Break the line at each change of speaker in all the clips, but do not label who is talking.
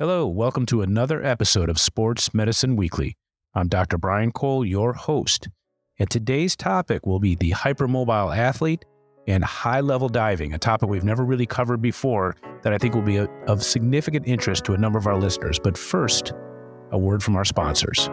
Hello, welcome to another episode of Sports Medicine Weekly. I'm Dr. Brian Cole, your host, and today's topic will be the hypermobile athlete and high level diving, a topic we've never really covered before that I think will be of significant interest to a number of our listeners. But first, a word from our sponsors.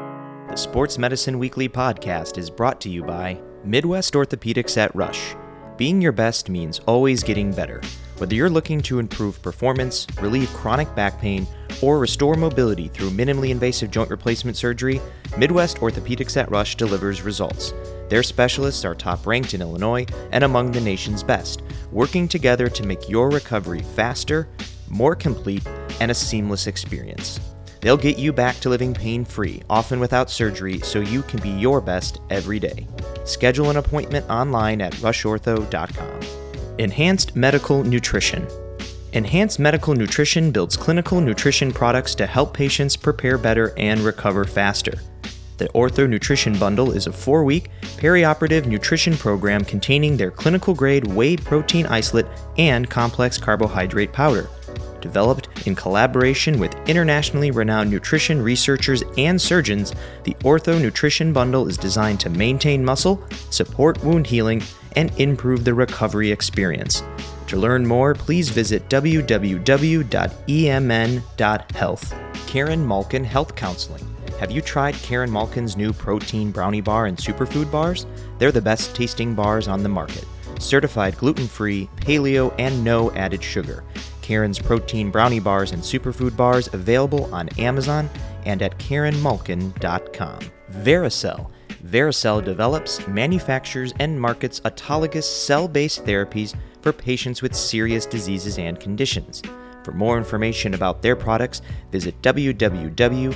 The Sports Medicine Weekly podcast is brought to you by Midwest Orthopedics at Rush. Being your best means always getting better. Whether you're looking to improve performance, relieve chronic back pain, or restore mobility through minimally invasive joint replacement surgery, Midwest Orthopedics at Rush delivers results. Their specialists are top ranked in Illinois and among the nation's best, working together to make your recovery faster, more complete, and a seamless experience. They'll get you back to living pain free, often without surgery, so you can be your best every day. Schedule an appointment online at rushortho.com. Enhanced Medical Nutrition. Enhanced Medical Nutrition builds clinical nutrition products to help patients prepare better and recover faster. The Ortho Nutrition Bundle is a four week perioperative nutrition program containing their clinical grade whey protein isolate and complex carbohydrate powder. Developed in collaboration with internationally renowned nutrition researchers and surgeons, the Ortho Nutrition Bundle is designed to maintain muscle, support wound healing, and improve the recovery experience. To learn more, please visit www.emn.health. Karen Malkin Health Counseling. Have you tried Karen Malkin's new protein brownie bar and superfood bars? They're the best tasting bars on the market. Certified gluten free, paleo, and no added sugar. Karen's protein brownie bars and superfood bars available on Amazon and at KarenMalkin.com. Vericel. Vericel develops, manufactures, and markets autologous cell based therapies for patients with serious diseases and conditions. For more information about their products, visit www.vcel.com.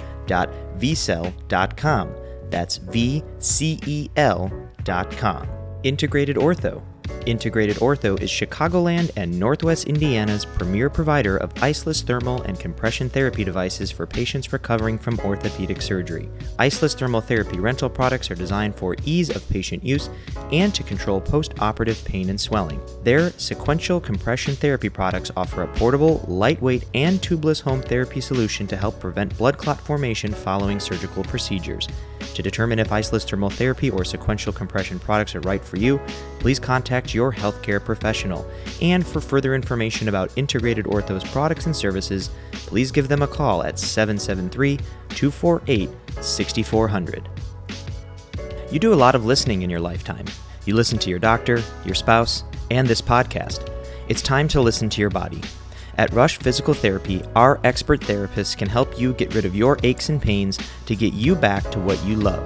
That's V C E L.com. Integrated Ortho. Integrated Ortho is Chicagoland and Northwest Indiana's premier provider of iceless thermal and compression therapy devices for patients recovering from orthopedic surgery. Iceless thermal therapy rental products are designed for ease of patient use and to control post operative pain and swelling. Their sequential compression therapy products offer a portable, lightweight, and tubeless home therapy solution to help prevent blood clot formation following surgical procedures. To determine if iceless thermal therapy or sequential compression products are right for you, please contact your healthcare professional. And for further information about Integrated Ortho's products and services, please give them a call at 773 248 6400. You do a lot of listening in your lifetime. You listen to your doctor, your spouse, and this podcast. It's time to listen to your body. At Rush Physical Therapy, our expert therapists can help you get rid of your aches and pains to get you back to what you love.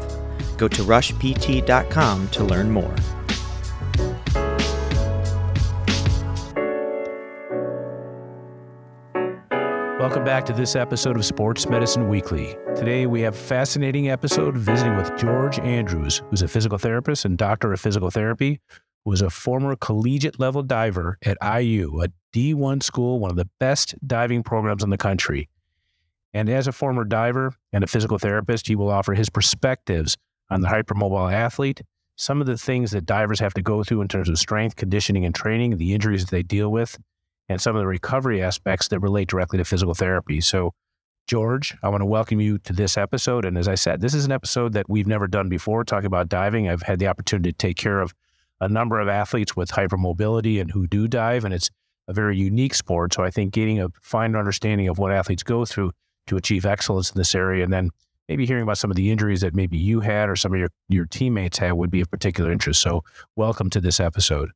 Go to rushpt.com to learn more.
Welcome back to this episode of Sports Medicine Weekly. Today we have a fascinating episode visiting with George Andrews, who's a physical therapist and doctor of physical therapy, who was a former collegiate level diver at IU, a D1 school, one of the best diving programs in the country. And as a former diver and a physical therapist, he will offer his perspectives on the hypermobile athlete, some of the things that divers have to go through in terms of strength, conditioning, and training, the injuries that they deal with, and some of the recovery aspects that relate directly to physical therapy. So, George, I want to welcome you to this episode. And as I said, this is an episode that we've never done before, talking about diving. I've had the opportunity to take care of a number of athletes with hypermobility and who do dive, and it's a very unique sport. So I think getting a fine understanding of what athletes go through to achieve excellence in this area, and then maybe hearing about some of the injuries that maybe you had or some of your, your teammates had would be of particular interest. So welcome to this episode.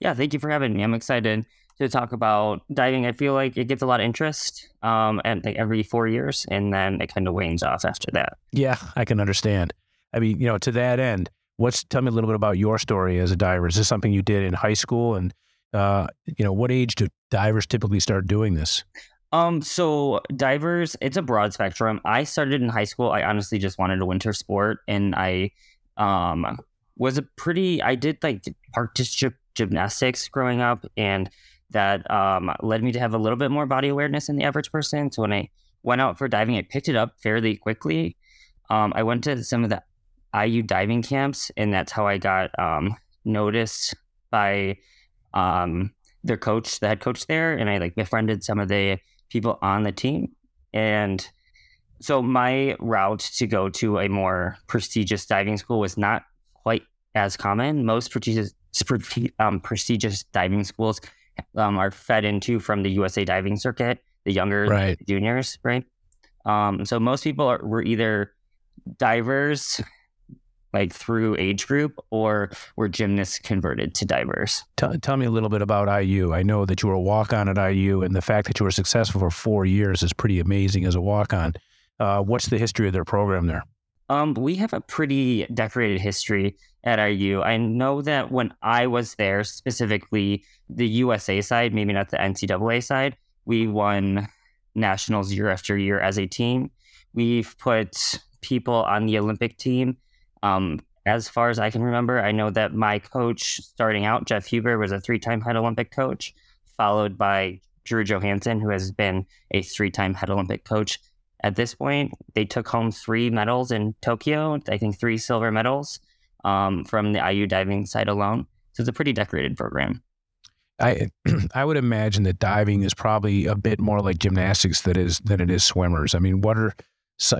Yeah, thank you for having me. I'm excited to talk about diving. I feel like it gets a lot of interest um, and like every four years, and then it kind of wanes off after that.
Yeah, I can understand. I mean, you know, to that end, what's tell me a little bit about your story as a diver? Is this something you did in high school, and uh, you know, what age do divers typically start doing this?
Um, so divers, it's a broad spectrum. I started in high school. I honestly just wanted a winter sport, and I um was a pretty. I did like district gymnastics growing up, and that um, led me to have a little bit more body awareness than the average person. So when I went out for diving, I picked it up fairly quickly. Um, I went to some of the IU diving camps, and that's how I got um, noticed by um, their coach, the head coach there, and I like befriended some of the people on the team. and so my route to go to a more prestigious diving school was not quite as common. Most prestigious um, prestigious diving schools um, are fed into from the USA diving circuit, the younger
right.
juniors, right? Um, so most people are, were either divers like through age group or were gymnasts converted to divers?
Tell, tell me a little bit about IU. I know that you were a walk on at IU, and the fact that you were successful for four years is pretty amazing as a walk on. Uh, what's the history of their program there?
Um, we have a pretty decorated history at IU. I know that when I was there, specifically the USA side, maybe not the NCAA side, we won nationals year after year as a team. We've put people on the Olympic team um, as far as I can remember, I know that my coach starting out, Jeff Huber, was a three time head Olympic coach, followed by Drew Johansen, who has been a three time head Olympic coach. At this point, they took home three medals in Tokyo, I think three silver medals um, from the IU diving side alone. So it's a pretty decorated program.
I I would imagine that diving is probably a bit more like gymnastics that is than it is swimmers. I mean, what are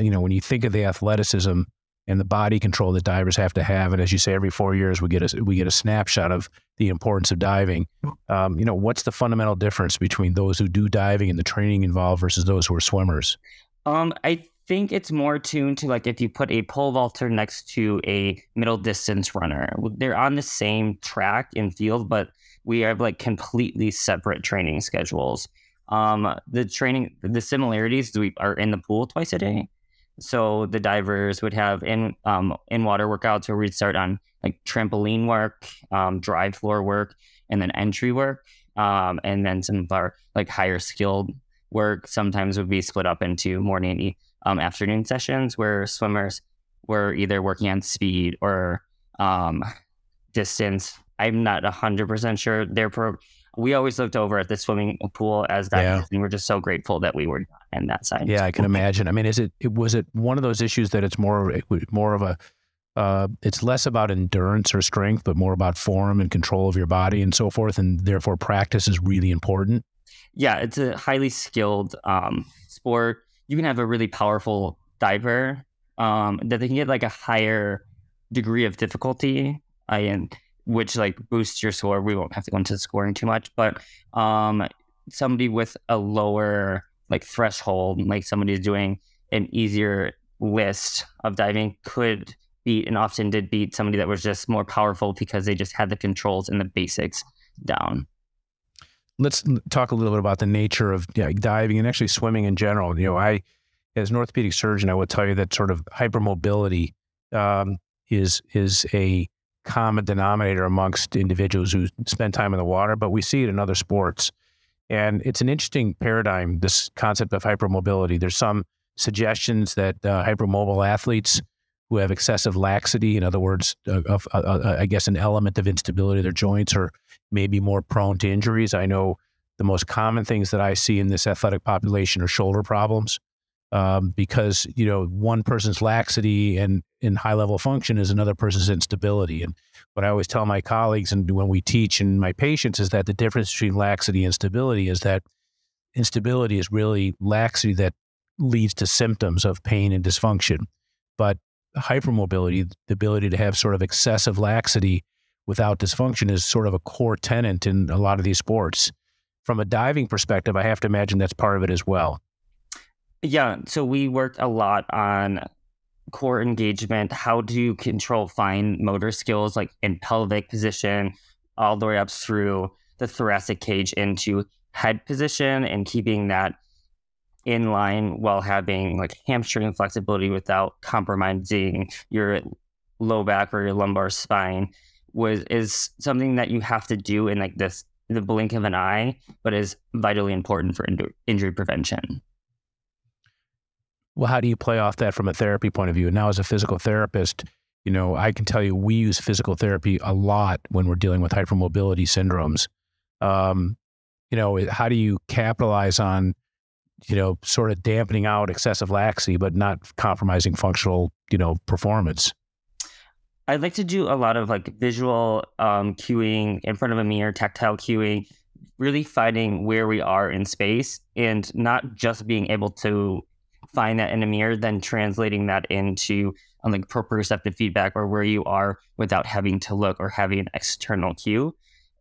you know when you think of the athleticism and the body control that divers have to have. And as you say, every four years we get a we get a snapshot of the importance of diving. Um, you know, what's the fundamental difference between those who do diving and the training involved versus those who are swimmers?
Um, I think it's more tuned to like if you put a pole vaulter next to a middle distance runner, they're on the same track and field, but we have like completely separate training schedules. Um, the training, the similarities we are in the pool twice a day so the divers would have in um, in water workouts where we'd start on like trampoline work, um, drive floor work, and then entry work, um, and then some of our like higher skilled work sometimes would be split up into morning and um, afternoon sessions where swimmers were either working on speed or um, distance. I'm not hundred percent sure their pro we always looked over at the swimming pool as that, yeah. and we're just so grateful that we were in that side.
Yeah, I can imagine. I mean, is it, it was it one of those issues that it's more more of a uh, it's less about endurance or strength, but more about form and control of your body and so forth, and therefore practice is really important.
Yeah, it's a highly skilled um, sport. You can have a really powerful diver um, that they can get like a higher degree of difficulty. I and which like boosts your score. We won't have to go into the scoring too much, but um, somebody with a lower like threshold, like somebody who's doing an easier list of diving could beat and often did beat somebody that was just more powerful because they just had the controls and the basics down.
Let's talk a little bit about the nature of diving and actually swimming in general. You know, I, as an orthopedic surgeon, I would tell you that sort of hypermobility um, is is a common denominator amongst individuals who spend time in the water, but we see it in other sports. And it's an interesting paradigm, this concept of hypermobility. There's some suggestions that uh, hypermobile athletes who have excessive laxity, in other words, uh, of, uh, uh, I guess an element of instability of their joints, are maybe more prone to injuries. I know the most common things that I see in this athletic population are shoulder problems um, because you know one person's laxity and in high level function is another person's instability. And what I always tell my colleagues and when we teach and my patients is that the difference between laxity and stability is that instability is really laxity that leads to symptoms of pain and dysfunction, but hypermobility, the ability to have sort of excessive laxity without dysfunction, is sort of a core tenet in a lot of these sports. From a diving perspective, I have to imagine that's part of it as well.
Yeah, so we worked a lot on core engagement, how to control fine motor skills like in pelvic position, all the way up through the thoracic cage into head position and keeping that in line while having like hamstring flexibility without compromising your low back or your lumbar spine was is something that you have to do in like this the blink of an eye, but is vitally important for injury prevention
well, how do you play off that from a therapy point of view? And now, as a physical therapist, you know, I can tell you we use physical therapy a lot when we're dealing with hypermobility syndromes. Um, you know, how do you capitalize on, you know, sort of dampening out excessive laxity, but not compromising functional, you know, performance?
I like to do a lot of like visual um, cueing in front of a mirror, tactile cueing, really finding where we are in space and not just being able to find that in a mirror, then translating that into um, like proprioceptive feedback or where you are without having to look or having an external cue.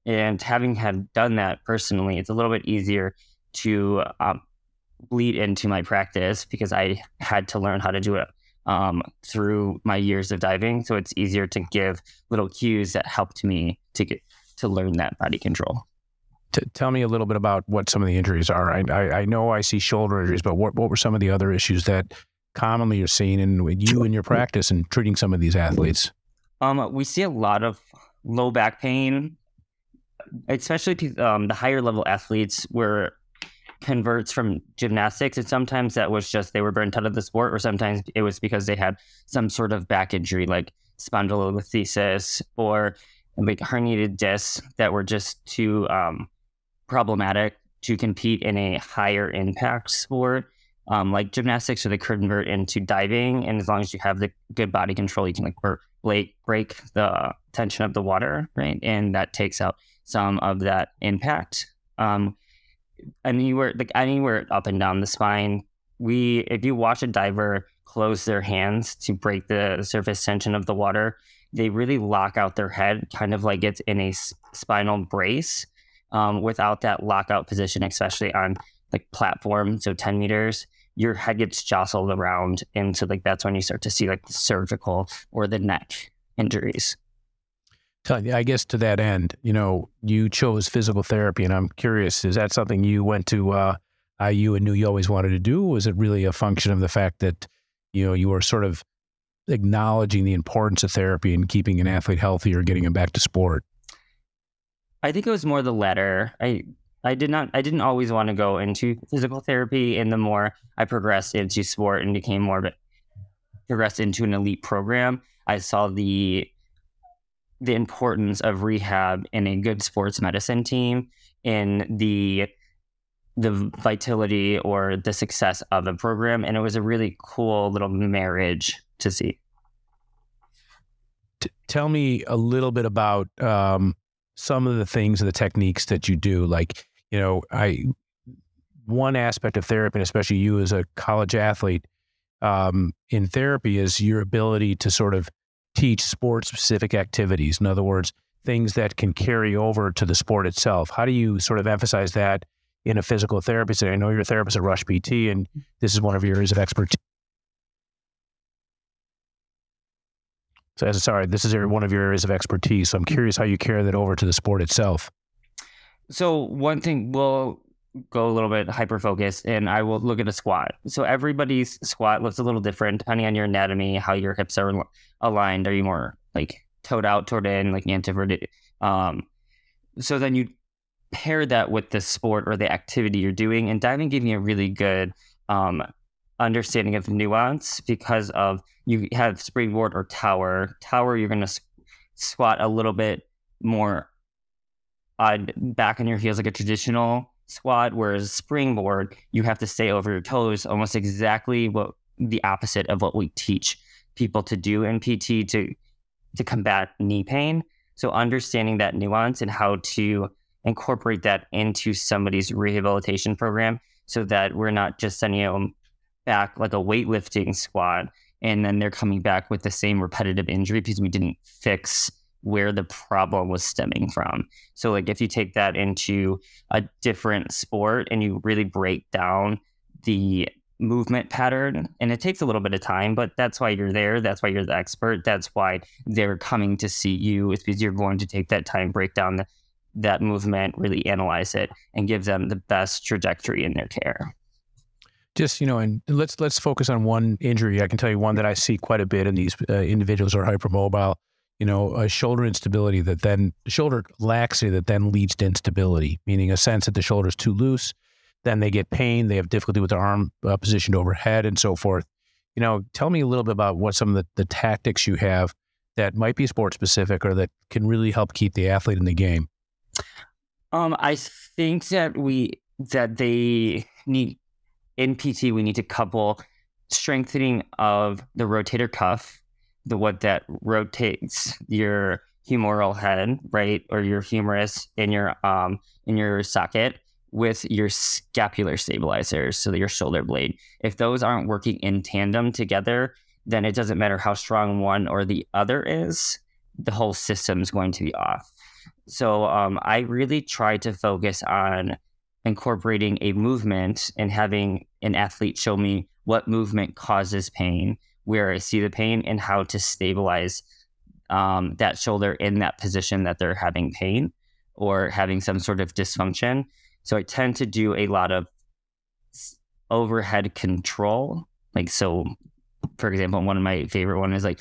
And having had done that personally, it's a little bit easier to um, bleed into my practice because I had to learn how to do it um, through my years of diving. So it's easier to give little cues that helped me to get to learn that body control.
T- tell me a little bit about what some of the injuries are. I, I, I know I see shoulder injuries, but what, what were some of the other issues that commonly you're seeing in you in your practice and treating some of these athletes?
Um, we see a lot of low back pain, especially um, the higher level athletes where converts from gymnastics and sometimes that was just they were burnt out of the sport or sometimes it was because they had some sort of back injury like spondylolisthesis or like herniated discs that were just too um, problematic to compete in a higher impact sport um, like gymnastics or they convert into diving and as long as you have the good body control you can like break break the tension of the water right and that takes out some of that impact um, anywhere like anywhere up and down the spine. We if you watch a diver close their hands to break the surface tension of the water, they really lock out their head, kind of like it's in a spinal brace. Um, without that lockout position, especially on like platform, so ten meters, your head gets jostled around, and so like that's when you start to see like the cervical or the neck injuries.
I guess to that end, you know, you chose physical therapy, and I'm curious: is that something you went to uh, IU and knew you always wanted to do? was it really a function of the fact that you know you were sort of acknowledging the importance of therapy and keeping an athlete healthy or getting him back to sport?
I think it was more the latter. I I did not I didn't always want to go into physical therapy, and the more I progressed into sport and became more of it, progressed into an elite program, I saw the the importance of rehab in a good sports medicine team in the the vitality or the success of a program and it was a really cool little marriage to see
T- tell me a little bit about um, some of the things and the techniques that you do like you know i one aspect of therapy and especially you as a college athlete um, in therapy is your ability to sort of teach sport specific activities. In other words, things that can carry over to the sport itself. How do you sort of emphasize that in a physical therapist? And I know you're a therapist at Rush PT, and this is one of your areas of expertise. So, sorry, this is one of your areas of expertise. So, I'm curious how you carry that over to the sport itself.
So, one thing, we'll go a little bit hyper focused and I will look at a squat. So everybody's squat looks a little different depending on your anatomy, how your hips are aligned. Are you more like toed out toward in, like anteverted? Um, so then you pair that with the sport or the activity you're doing, and diving gave me a really good um, understanding of nuance because of you have springboard or tower. Tower, you're going to squat a little bit more odd back on your heels like a traditional squat, whereas springboard, you have to stay over your toes, almost exactly what the opposite of what we teach people to do in PT to to combat knee pain. So understanding that nuance and how to incorporate that into somebody's rehabilitation program so that we're not just sending them back like a weightlifting squat and then they're coming back with the same repetitive injury because we didn't fix where the problem was stemming from. So, like, if you take that into a different sport and you really break down the movement pattern, and it takes a little bit of time, but that's why you're there. That's why you're the expert. That's why they're coming to see you, is because you're going to take that time, break down the, that movement, really analyze it, and give them the best trajectory in their care
just you know and let's let's focus on one injury i can tell you one that i see quite a bit in these uh, individuals who are hypermobile you know, a shoulder instability that then shoulder laxity that then leads to instability, meaning a sense that the shoulder is too loose. Then they get pain. They have difficulty with their arm uh, positioned overhead and so forth. You know, tell me a little bit about what some of the, the tactics you have that might be sport specific or that can really help keep the athlete in the game.
Um, I think that we that they need in PT we need to couple strengthening of the rotator cuff the what that rotates your humeral head, right, or your humerus in your um in your socket with your scapular stabilizers, so that your shoulder blade. If those aren't working in tandem together, then it doesn't matter how strong one or the other is, the whole system is going to be off. So um, I really try to focus on incorporating a movement and having an athlete show me what movement causes pain, where I see the pain, and how to stabilize um, that shoulder in that position that they're having pain or having some sort of dysfunction. So I tend to do a lot of overhead control. Like, so for example, one of my favorite one is like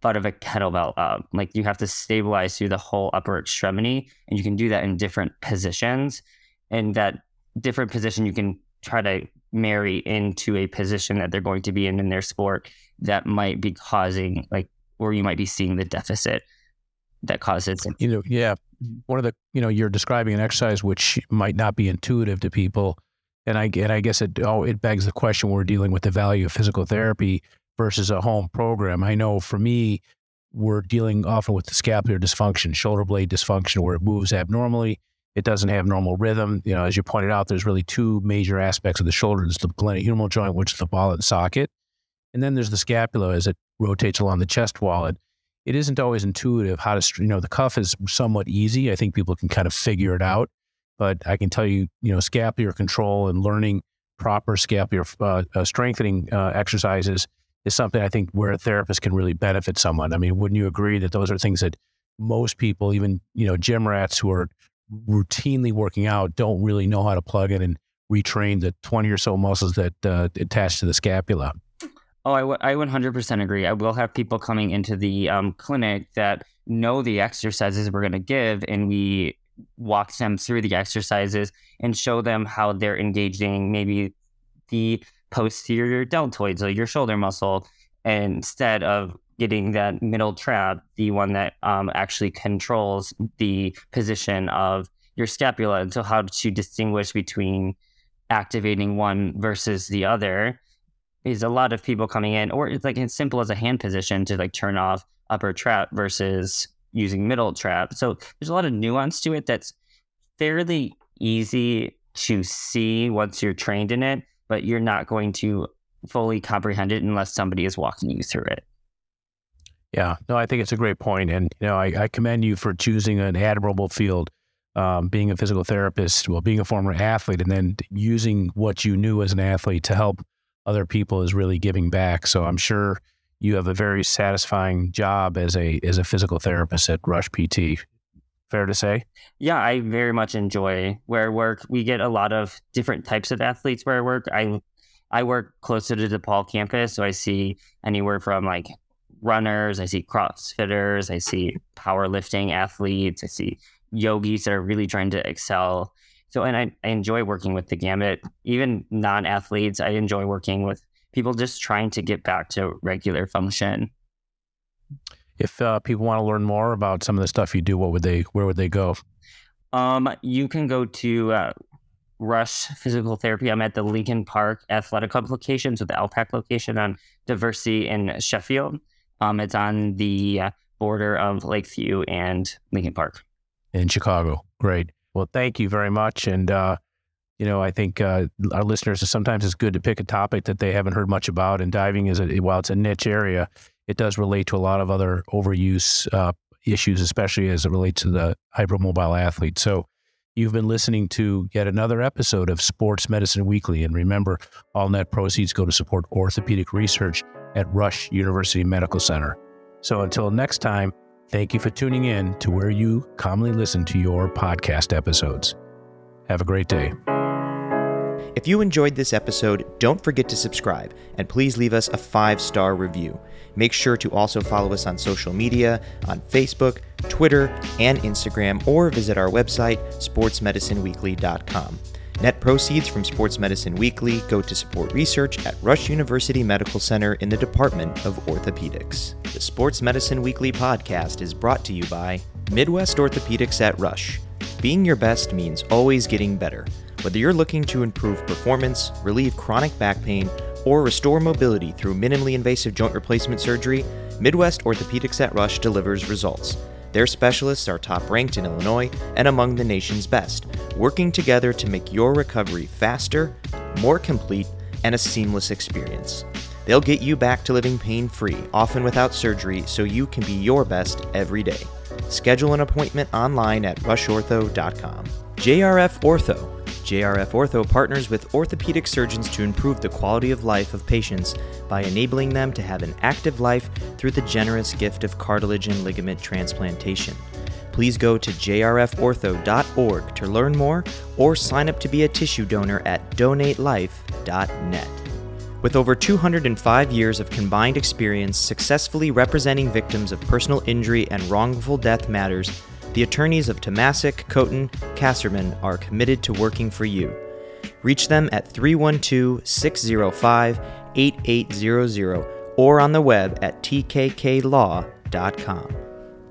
butt of a kettlebell up. Like you have to stabilize through the whole upper extremity, and you can do that in different positions. And that different position you can try to marry into a position that they're going to be in in their sport that might be causing like or you might be seeing the deficit that causes
you know yeah one of the you know you're describing an exercise which might not be intuitive to people and I and I guess it oh it begs the question we're dealing with the value of physical therapy versus a home program. I know for me, we're dealing often with the scapular dysfunction, shoulder blade dysfunction, where it moves abnormally. It doesn't have normal rhythm. You know, as you pointed out, there's really two major aspects of the shoulder. There's the glenohumeral joint, which is the ball and socket, and then there's the scapula as it rotates along the chest wall. It isn't always intuitive how to, you know, the cuff is somewhat easy. I think people can kind of figure it out. But I can tell you, you know, scapular control and learning proper scapular uh, uh, strengthening uh, exercises is something I think where a therapist can really benefit someone. I mean, wouldn't you agree that those are things that most people, even you know, gym rats who are routinely working out, don't really know how to plug in and retrain the twenty or so muscles that uh, attach to the scapula.
Oh, I, w- I 100% agree. I will have people coming into the um, clinic that know the exercises we're going to give, and we walk them through the exercises and show them how they're engaging maybe the posterior deltoids, so your shoulder muscle, instead of getting that middle trap, the one that um, actually controls the position of your scapula. And so, how to distinguish between activating one versus the other is a lot of people coming in, or it's like as simple as a hand position to like turn off upper trap versus using middle trap. So, there's a lot of nuance to it that's fairly easy to see once you're trained in it but you're not going to fully comprehend it unless somebody is walking you through it.
Yeah, no, I think it's a great point, and you know, I, I commend you for choosing an admirable field, um, being a physical therapist, well, being a former athlete, and then using what you knew as an athlete to help other people is really giving back. So I'm sure you have a very satisfying job as a as a physical therapist at Rush PT. Fair to say?
Yeah, I very much enjoy where I work. We get a lot of different types of athletes where I work. I I work closer to the DePaul campus, so I see anywhere from like runners, I see CrossFitters, I see powerlifting athletes, I see yogis that are really trying to excel. So, and I, I enjoy working with the gamut. Even non athletes, I enjoy working with people just trying to get back to regular function
if uh, people want to learn more about some of the stuff you do, what would they? Where would they go?
Um, you can go to uh, Rush Physical Therapy. I'm at the Lincoln Park Athletic Club location, so the LPAC location on Diversey in Sheffield. Um, it's on the uh, border of Lakeview and Lincoln Park
in Chicago. Great. Well, thank you very much. And uh, you know, I think uh, our listeners sometimes it's good to pick a topic that they haven't heard much about. And diving is a while it's a niche area, it does relate to a lot of other overuse uh, issues, especially as it relates to the hypermobile athlete. So you've been listening to yet another episode of Sports Medicine Weekly. And remember, all net proceeds go to support orthopedic research at Rush University Medical Center. So until next time, thank you for tuning in to where you commonly listen to your podcast episodes. Have a great day.
If you enjoyed this episode, don't forget to subscribe and please leave us a five star review. Make sure to also follow us on social media on Facebook, Twitter, and Instagram, or visit our website, sportsmedicineweekly.com. Net proceeds from Sports Medicine Weekly go to support research at Rush University Medical Center in the Department of Orthopedics. The Sports Medicine Weekly podcast is brought to you by Midwest Orthopedics at Rush. Being your best means always getting better. Whether you're looking to improve performance, relieve chronic back pain, or restore mobility through minimally invasive joint replacement surgery, Midwest Orthopedics at Rush delivers results. Their specialists are top ranked in Illinois and among the nation's best, working together to make your recovery faster, more complete, and a seamless experience. They'll get you back to living pain free, often without surgery, so you can be your best every day. Schedule an appointment online at rushortho.com. JRF Ortho. JRF Ortho partners with orthopedic surgeons to improve the quality of life of patients by enabling them to have an active life through the generous gift of cartilage and ligament transplantation. Please go to jrfortho.org to learn more or sign up to be a tissue donor at donatelife.net. With over 205 years of combined experience successfully representing victims of personal injury and wrongful death matters, the attorneys of Tomasik, Kotin, Kasserman are committed to working for you. Reach them at 312 605 8800 or on the web at tkklaw.com.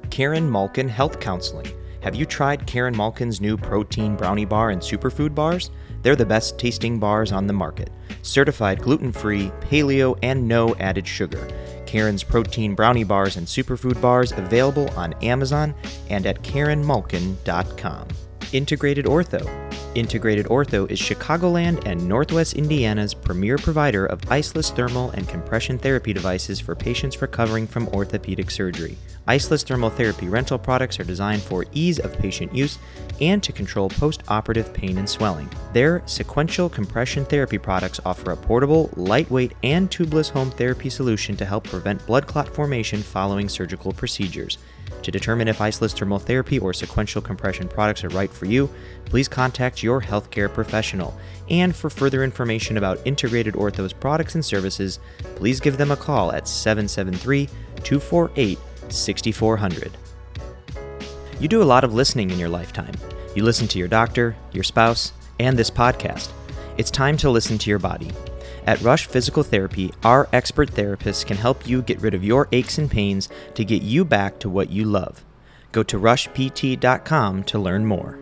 Karen Malkin Health Counseling. Have you tried Karen Malkin's new protein brownie bar and superfood bars? They're the best tasting bars on the market. Certified gluten free, paleo, and no added sugar. Karen's protein brownie bars and superfood bars available on Amazon and at KarenMalkin.com. Integrated Ortho. Integrated Ortho is Chicagoland and Northwest Indiana's premier provider of iceless thermal and compression therapy devices for patients recovering from orthopedic surgery. Iceless thermal therapy rental products are designed for ease of patient use and to control post operative pain and swelling. Their sequential compression therapy products offer a portable, lightweight, and tubeless home therapy solution to help prevent blood clot formation following surgical procedures. To determine if iceless thermal therapy or sequential compression products are right for you, please contact your healthcare professional. And for further information about Integrated Ortho's products and services, please give them a call at 773 248 6400. You do a lot of listening in your lifetime. You listen to your doctor, your spouse, and this podcast. It's time to listen to your body. At Rush Physical Therapy, our expert therapists can help you get rid of your aches and pains to get you back to what you love. Go to rushpt.com to learn more.